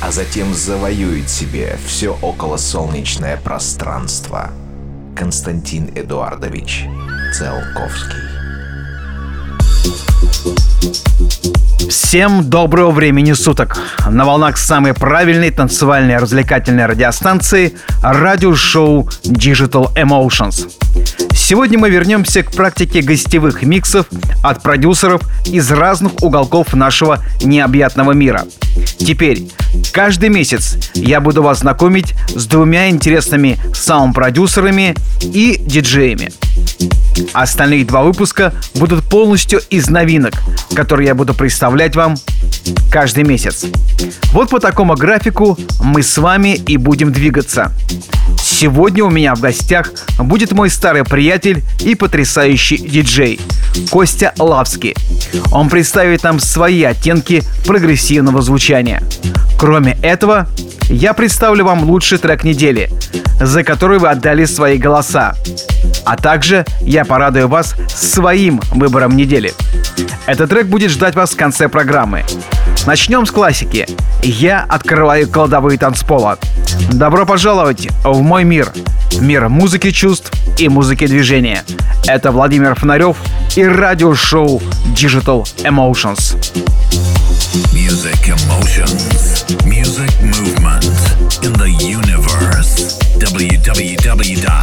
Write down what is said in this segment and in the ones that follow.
а затем завоюет себе все околосолнечное пространство. Константин Эдуардович Циолковский. Всем доброго времени суток! На волнах самой правильной танцевальной развлекательной радиостанции радиошоу Digital Emotions. Сегодня мы вернемся к практике гостевых миксов от продюсеров из разных уголков нашего необъятного мира. Теперь, каждый месяц я буду вас знакомить с двумя интересными саунд-продюсерами и диджеями. Остальные два выпуска будут полностью из новинок, которые я буду представлять вам каждый месяц. Вот по такому графику мы с вами и будем двигаться. Сегодня у меня в гостях будет мой старый приятель и потрясающий диджей Костя Лавский. Он представит нам свои оттенки прогрессивного звучания. Кроме этого, я представлю вам лучший трек недели, за который вы отдали свои голоса. А также я порадую вас своим выбором недели. Этот трек будет ждать вас в конце программы. Начнем с классики. Я открываю кладовые танцпола. Добро пожаловать в мой мир. Мир музыки чувств и музыки движения. Это Владимир Фонарев и радиошоу Digital Emotions. Music emotions, music movement in the universe. www.thenarioff.com.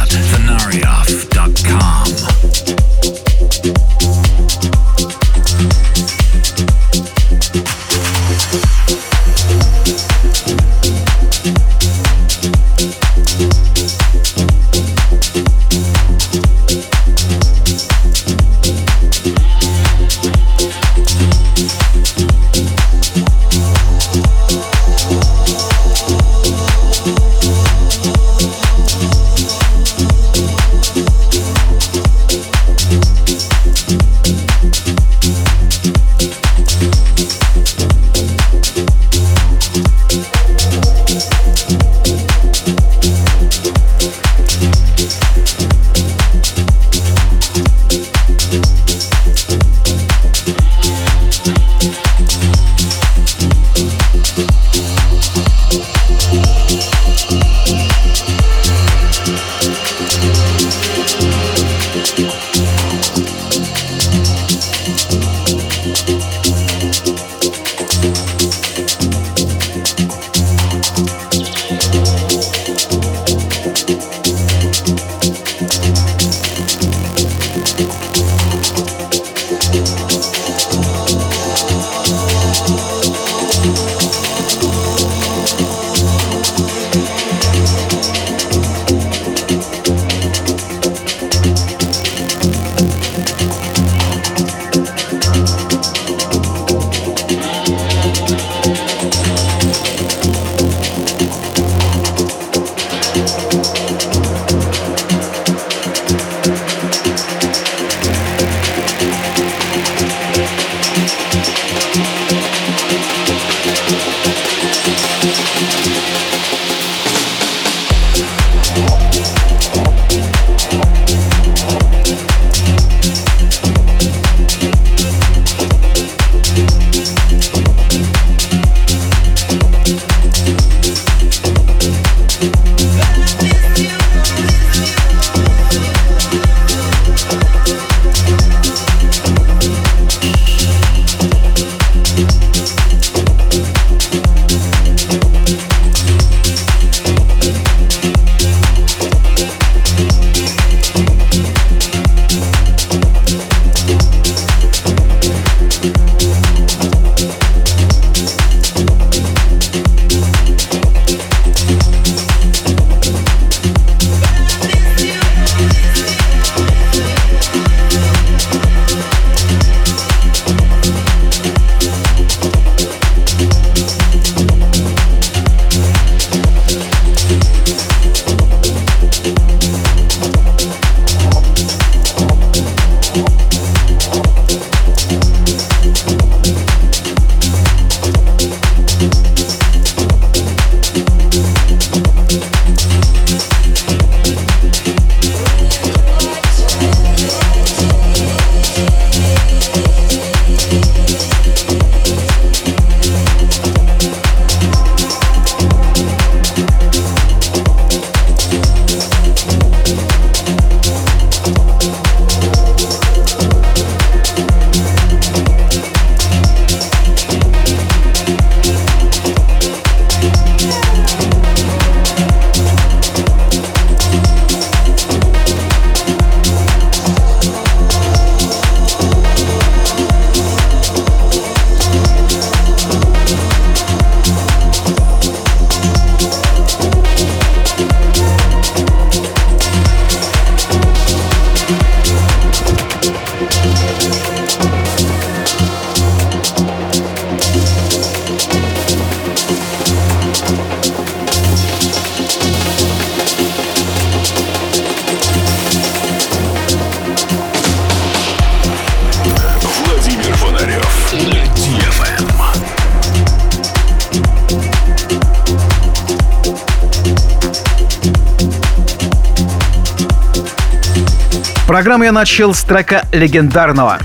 Программу я начал с трека легендарного.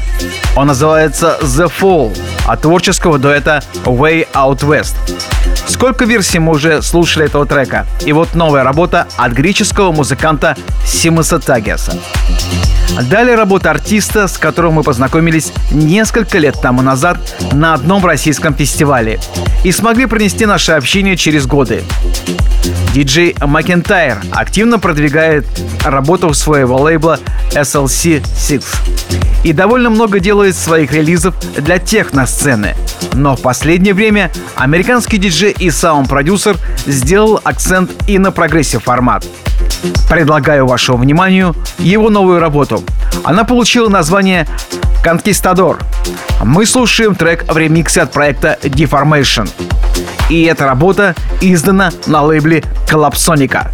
Он называется «The Fall» от творческого дуэта «Way Out West». Сколько версий мы уже слушали этого трека? И вот новая работа от греческого музыканта Симаса Тагиаса. Далее работа артиста, с которым мы познакомились несколько лет тому назад на одном российском фестивале и смогли принести наше общение через годы. Диджей Макентайр активно продвигает работу своего лейбла SLC 6 и довольно много делает своих релизов для техно-сцены. Но в последнее время американский диджей и саунд-продюсер сделал акцент и на прогрессив формат. Предлагаю вашему вниманию его новую работу. Она получила название «Конкистадор». Мы слушаем трек в ремиксе от проекта Deformation. И эта работа издана на лейбле Коллапсоника.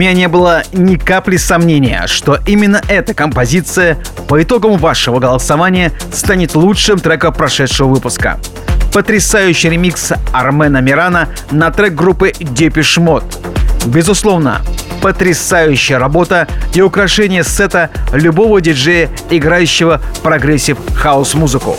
Меня не было ни капли сомнения, что именно эта композиция по итогам вашего голосования станет лучшим треком прошедшего выпуска. Потрясающий ремикс Армена Мирана на трек группы Depeche Mode. Безусловно, потрясающая работа и украшение сета любого диджея, играющего прогрессив хаус-музыку.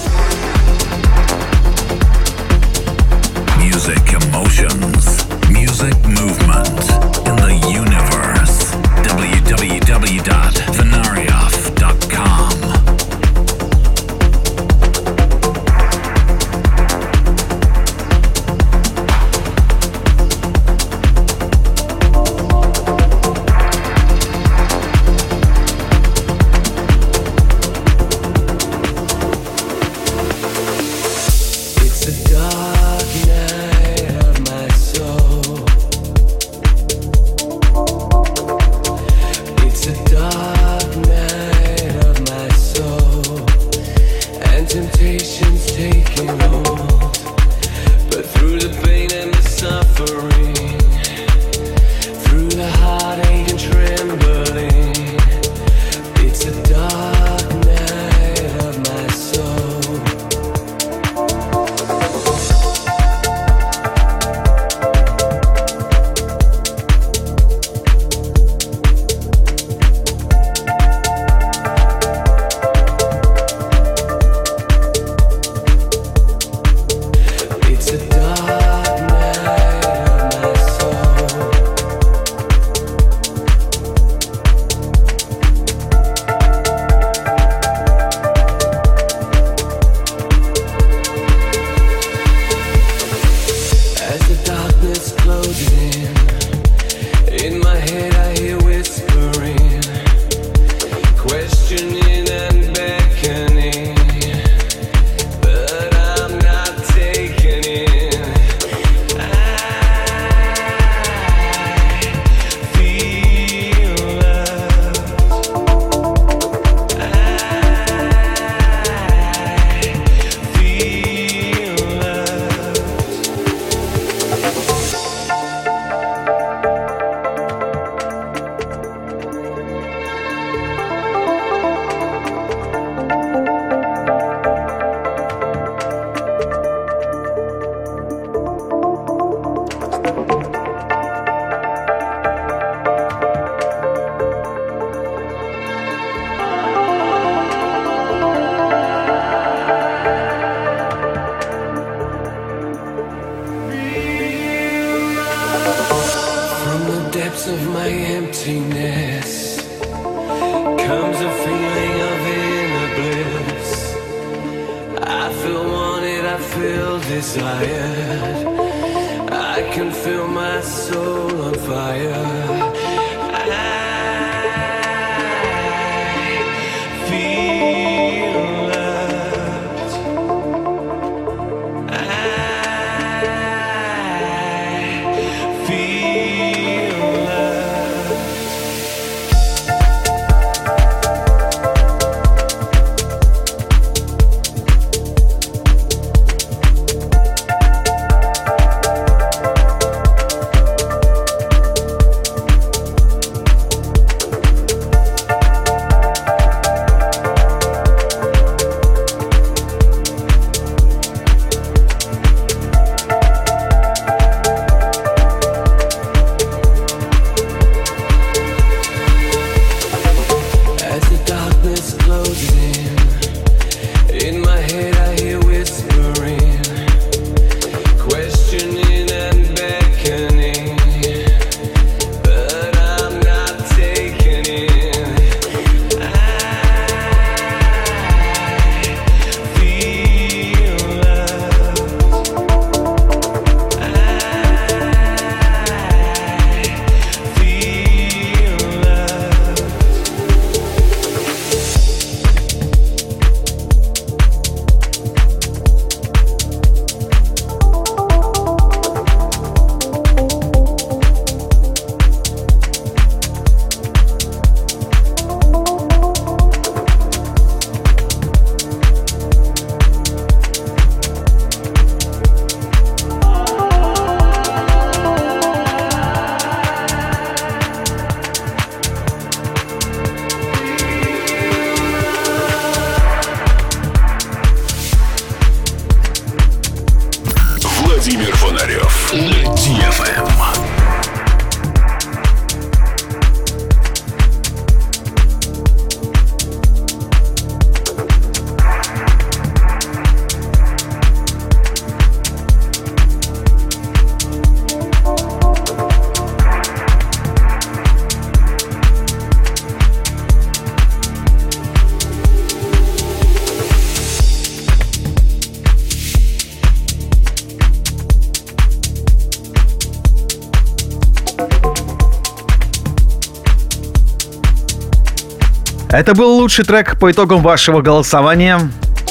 Это был лучший трек по итогам вашего голосования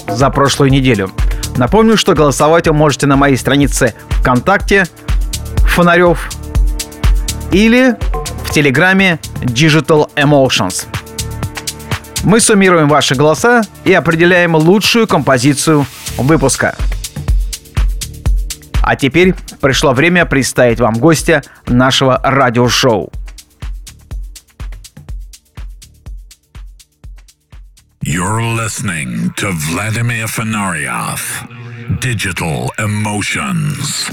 за прошлую неделю. Напомню, что голосовать вы можете на моей странице ВКонтакте Фонарев или в Телеграме Digital Emotions. Мы суммируем ваши голоса и определяем лучшую композицию выпуска. А теперь пришло время представить вам гостя нашего радиошоу. You're listening to Vladimir Fanaryov, Digital Emotions.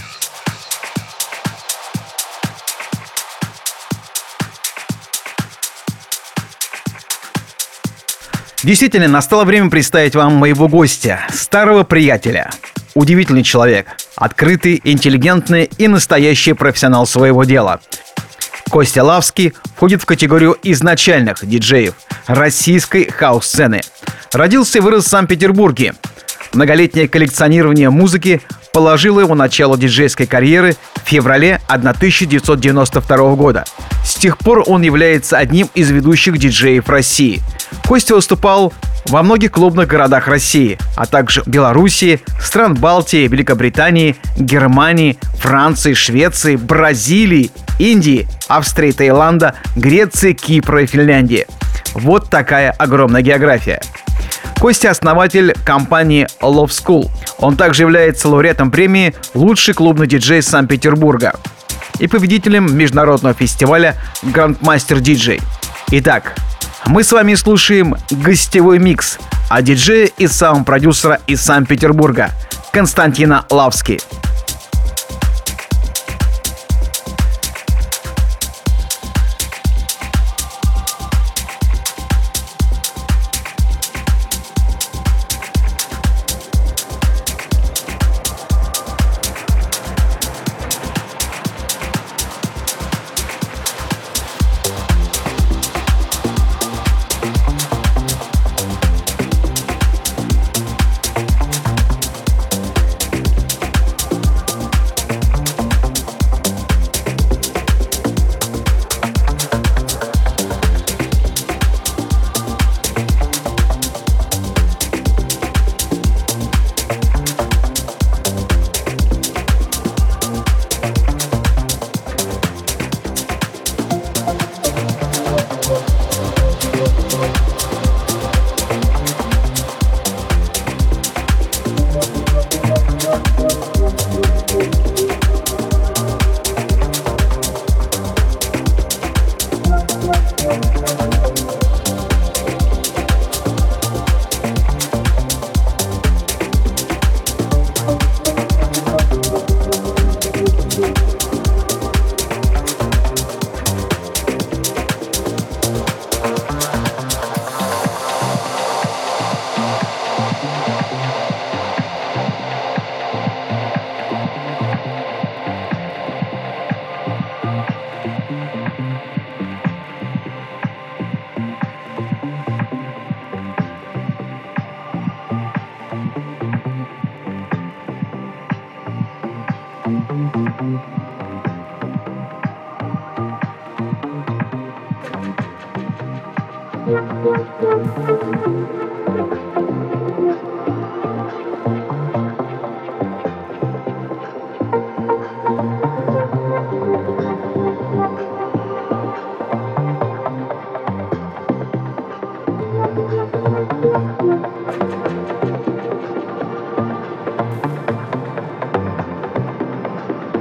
Действительно, настало время представить вам моего гостя, старого приятеля. Удивительный человек, открытый, интеллигентный и настоящий профессионал своего дела. Костя Лавский входит в категорию изначальных диджеев российской хаус-сцены. Родился и вырос в Санкт-Петербурге. Многолетнее коллекционирование музыки положило его начало диджейской карьеры в феврале 1992 года. С тех пор он является одним из ведущих диджеев России. Костя выступал во многих клубных городах России, а также Белоруссии, стран Балтии, Великобритании, Германии, Франции, Швеции, Бразилии, Индии, Австрии, Таиланда, Греции, Кипра и Финляндии. Вот такая огромная география. Костя – основатель компании Love School. Он также является лауреатом премии «Лучший клубный диджей Санкт-Петербурга» и победителем международного фестиваля Grandmaster DJ. Итак, мы с вами слушаем гостевой микс а диджея и саунд-продюсера из Санкт-Петербурга Константина Лавски.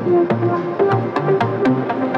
Thank you.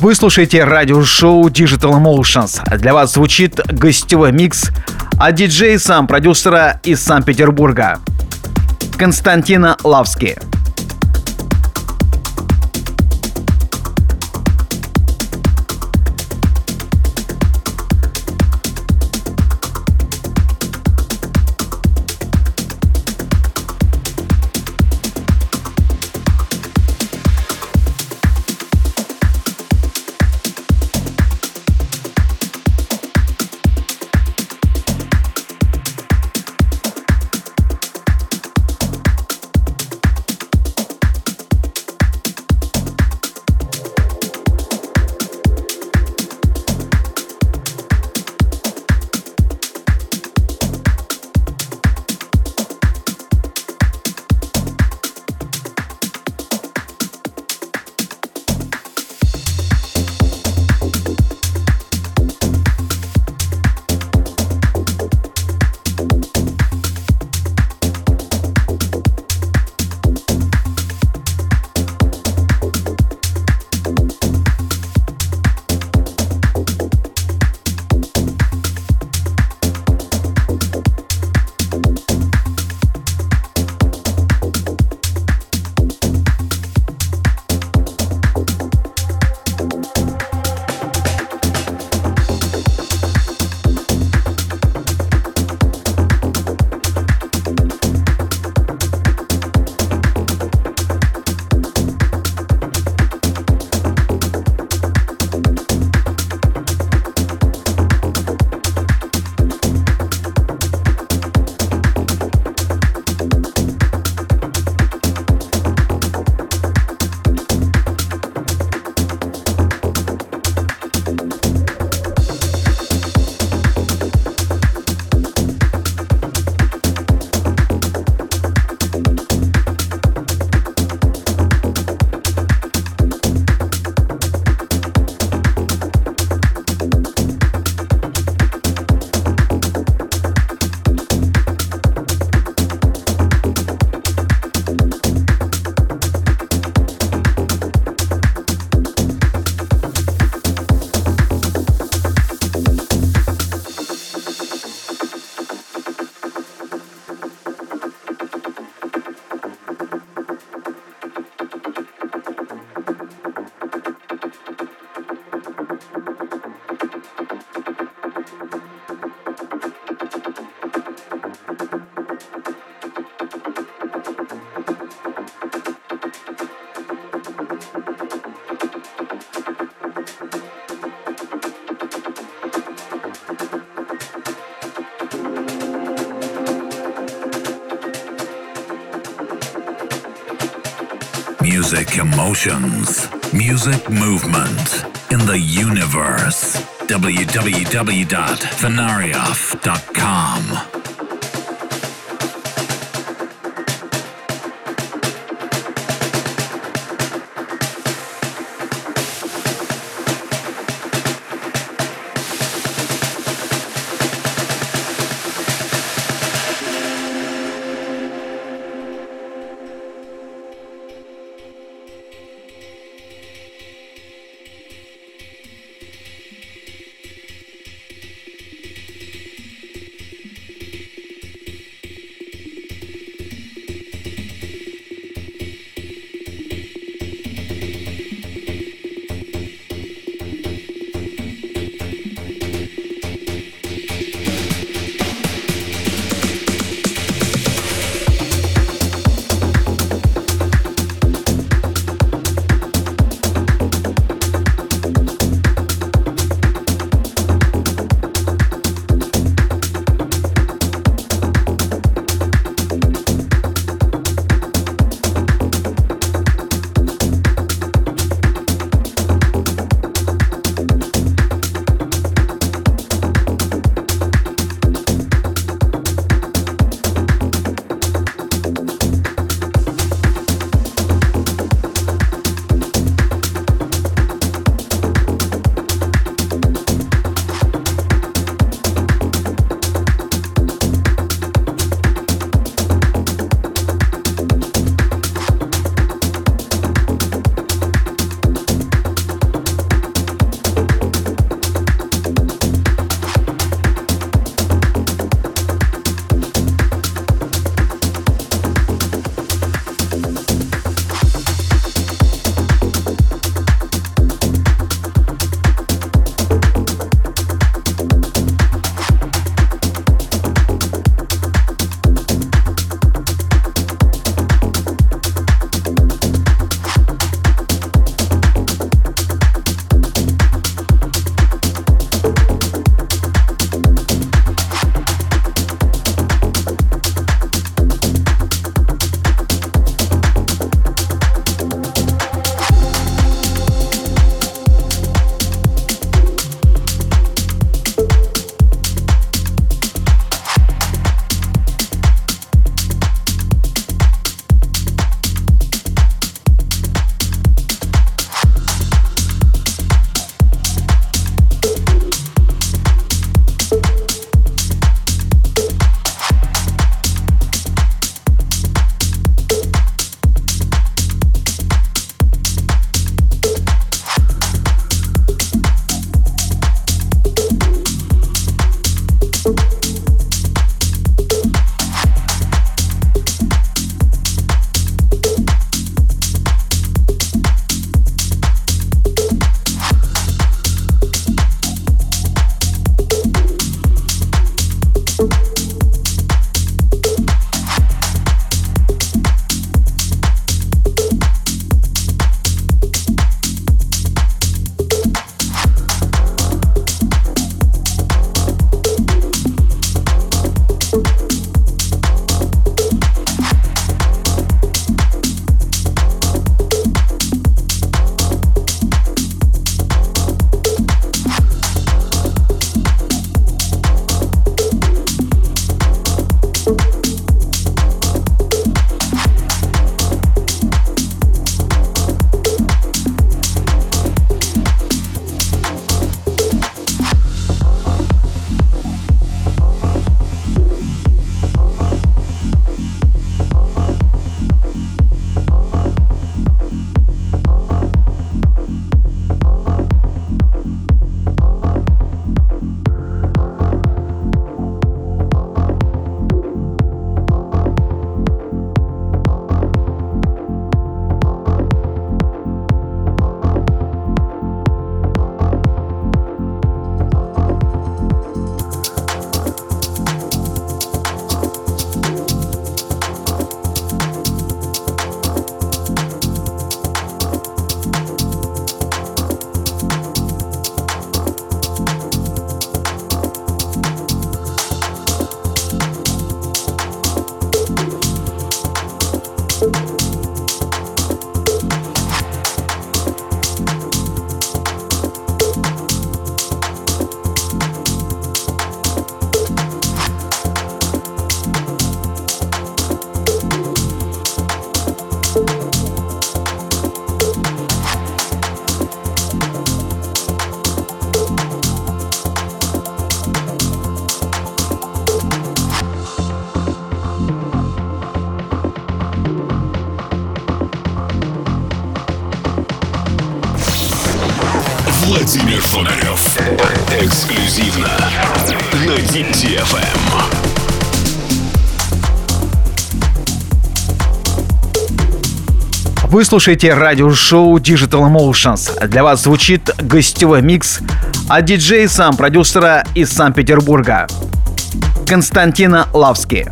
Вы слушаете радиошоу Digital Emotions. Для вас звучит гостевой микс от диджея сам продюсера из Санкт-Петербурга Константина Лавски. Emotions, music movement in the universe. www.fenarioff.com. Вы слушаете радиошоу Digital Emotions. Для вас звучит гостевой микс от диджея сам продюсера из Санкт-Петербурга Константина Лавски.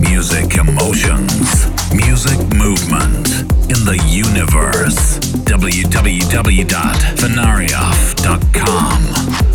Music emotions, music movement in the universe. www.fenarioff.com.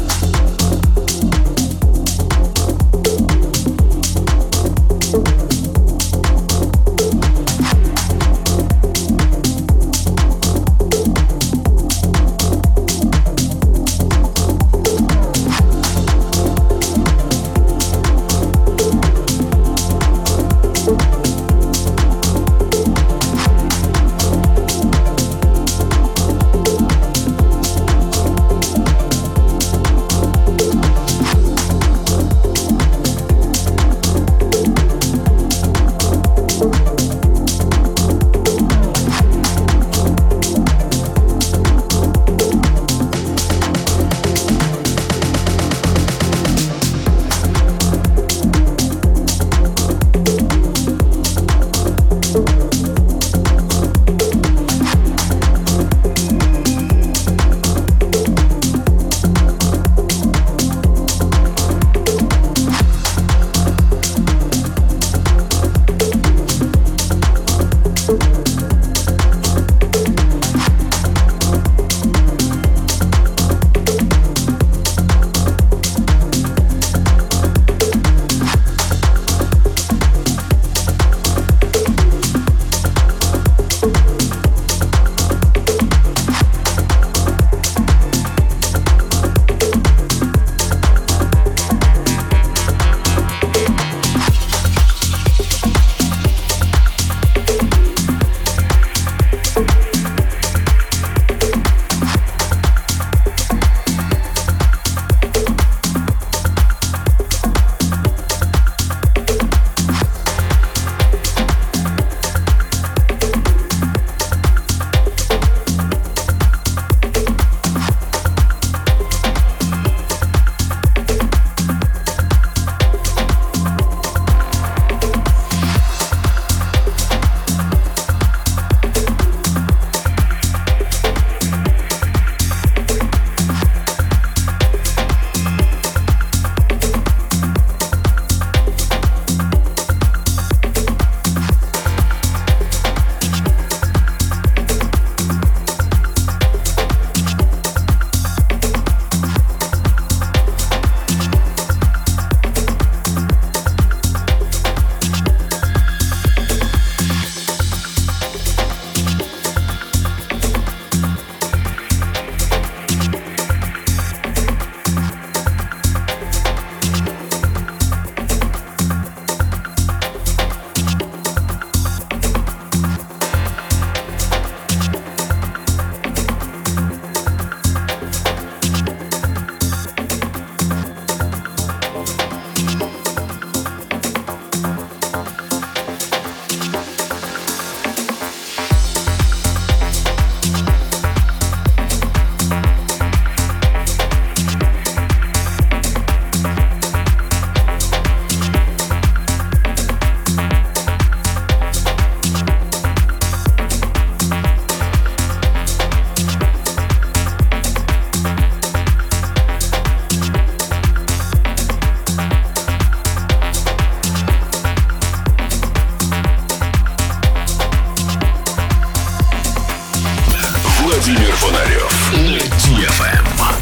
Владимир Бонарев на DFM.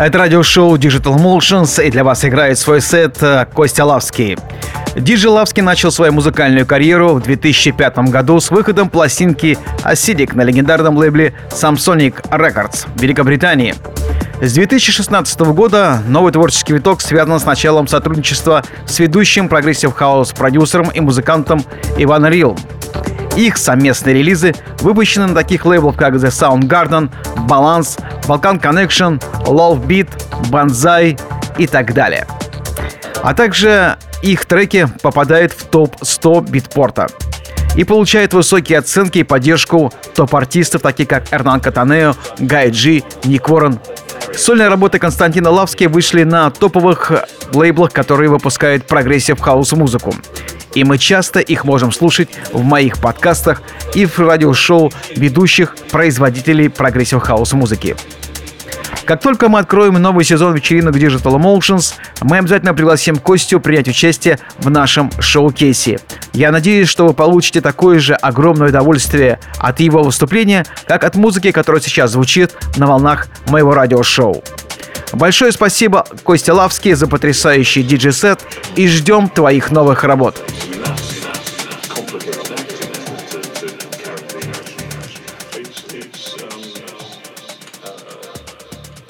Это радиошоу Digital Emotions, и для вас играет свой сет э, Костя Лавский. Диджей Лавский начал свою музыкальную карьеру в 2005 году с выходом пластинки Acidic на легендарном лейбле Samsonic Records в Великобритании. С 2016 года новый творческий виток связан с началом сотрудничества с ведущим прогрессив хаус продюсером и музыкантом Иван Рил. Их совместные релизы выпущены на таких лейблах, как The Soundgarden, Balance, Balkan Connection, Lowbit, Bonzai и так далее. А также их треки попадают в топ-100 битпорта и получают высокие оценки и поддержку топ-артистов, таких как Эрнан Катанео, Guy J, Ник Уоррен. Сольные работы Константина Лавски вышли на топовых лейблах, которые выпускают прогрессив хаус музыку и мы часто их можем слушать в моих подкастах и в радиошоу ведущих производителей progressive house музыки. Как только мы откроем новый сезон вечеринок Digital Emotions, мы обязательно пригласим Костю принять участие в нашем шоу-кейсе. Я надеюсь, что вы получите такое же огромное удовольствие от его выступления, как от музыки, которая сейчас звучит на волнах моего радиошоу. Большое спасибо, Костя Лавский, за потрясающий диджей-сет и ждем твоих новых работ.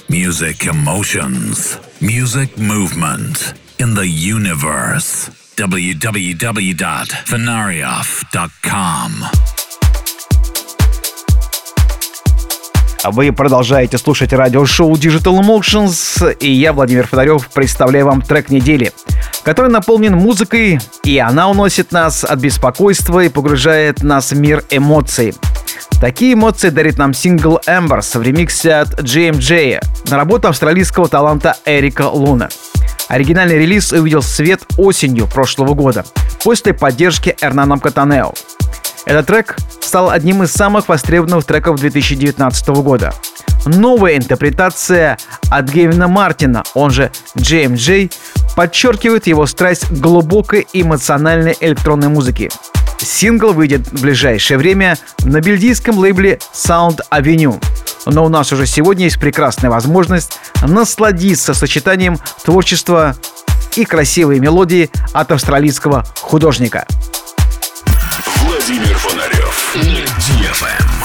Music emotions, music movement in the universe. www.fenarioff.com Вы продолжаете слушать радиошоу Digital Emotions, и я, Владимир Федорев, представляю вам трек недели, который наполнен музыкой, и она уносит нас от беспокойства и погружает нас в мир эмоций. Такие эмоции дарит нам сингл Embers в ремиксе от JMJ на работу австралийского таланта Эрика Луна. Оригинальный релиз увидел свет осенью прошлого года после поддержки Эрнаном Катанео. Этот трек стал одним из самых востребованных треков 2019 года. Новая интерпретация от Гевина Мартина, он же JMJ, подчеркивает его страсть к глубокой эмоциональной электронной музыке. Сингл выйдет в ближайшее время на бельгийском лейбле Sound Avenue. Но у нас уже сегодня есть прекрасная возможность насладиться сочетанием творчества и красивой мелодии от австралийского художника. Владимир Фонарев. DFM.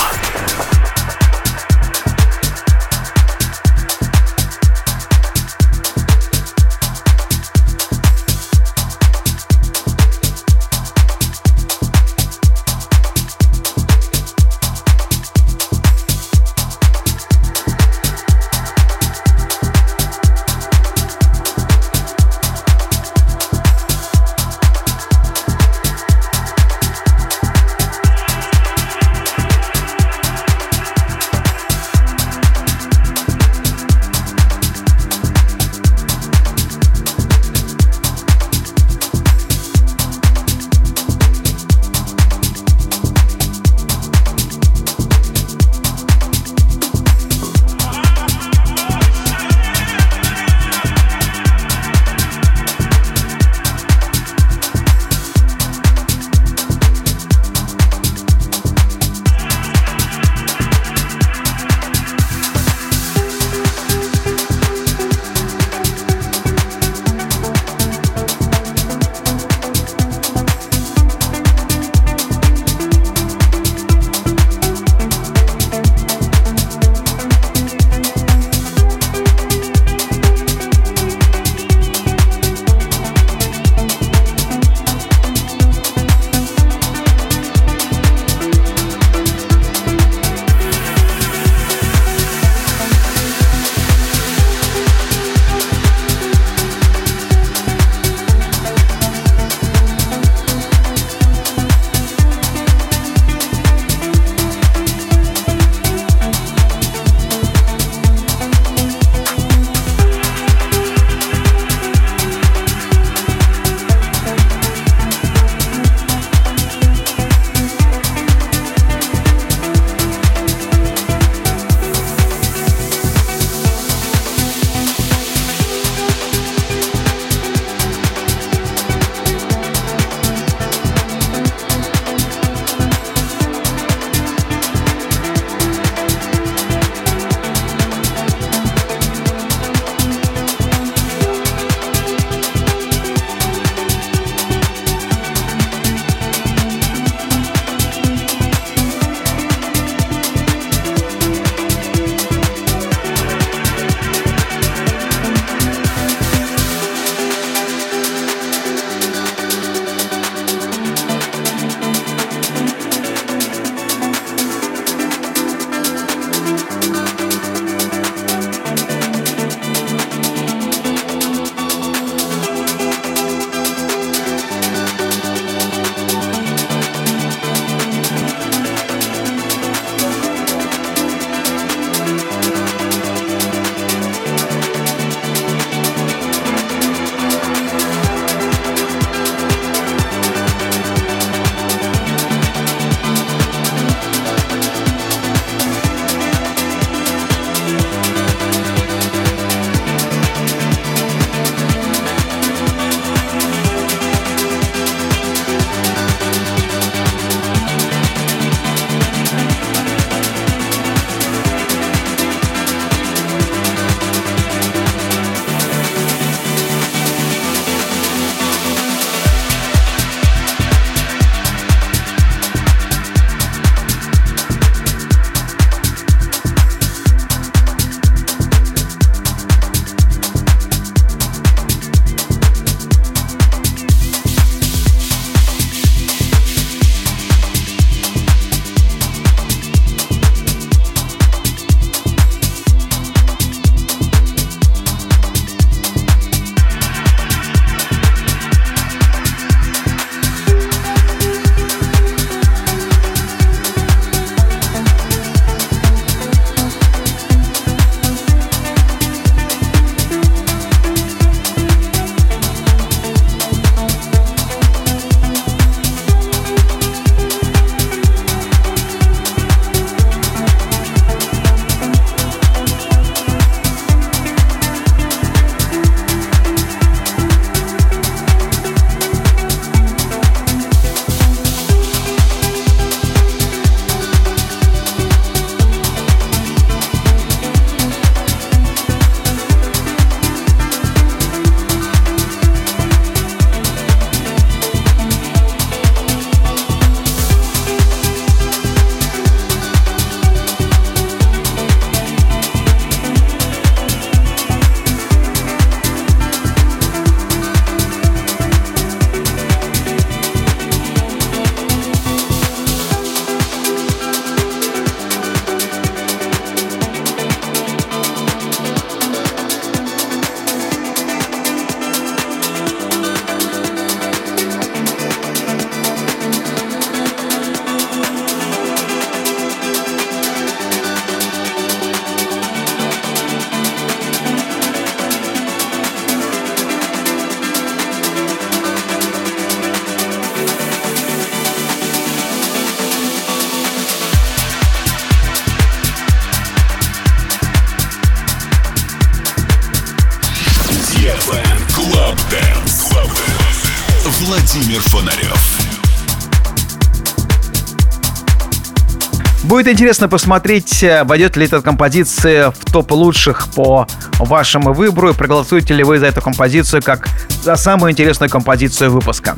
Будет интересно посмотреть, э, войдет ли эта композиция в топ лучших по вашему выбору и проголосуете ли вы за эту композицию как за самую интересную композицию выпуска.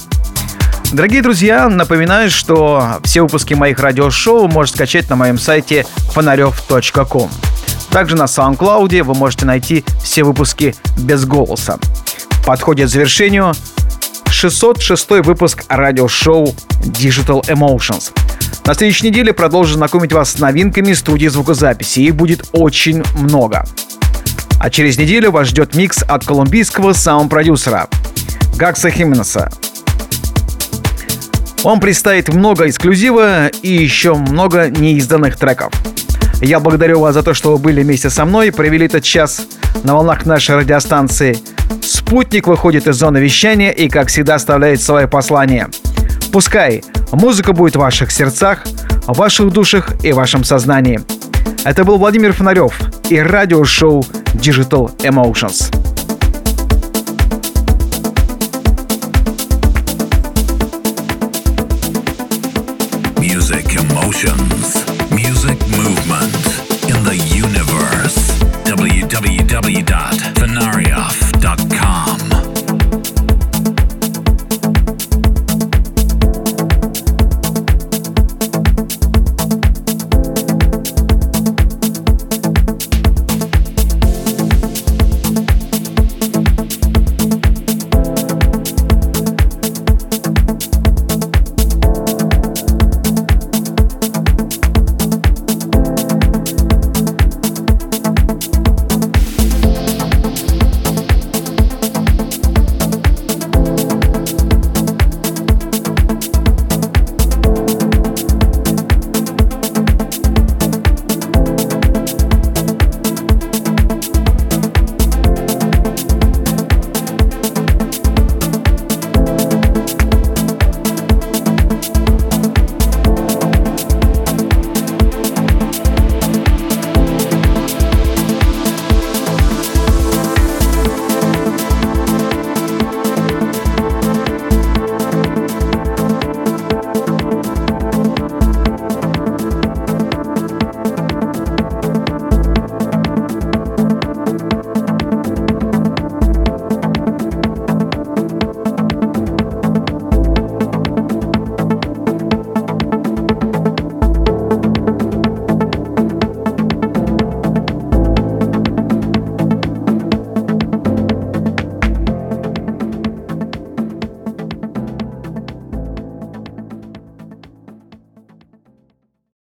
Дорогие друзья, напоминаю, что все выпуски моих радиошоу можете скачать на моем сайте фонарев.ком. Также на SoundCloud вы можете найти все выпуски без голоса. Подходит к завершению 606 выпуск радиошоу Digital Emotions. На следующей неделе продолжу знакомить вас с новинками студии звукозаписи. Их будет очень много. А через неделю вас ждет микс от колумбийского саунд-продюсера Гакса Хименеса. Он представит много эксклюзива и еще много неизданных треков. Я благодарю вас за то, что вы были вместе со мной, провели этот час на волнах нашей радиостанции. Спутник выходит из зоны вещания и, как всегда, оставляет свое послание. Пускай музыка будет в ваших сердцах, в ваших душах и в вашем сознании. Это был Владимир Фонарев и радиошоу Digital Emotions.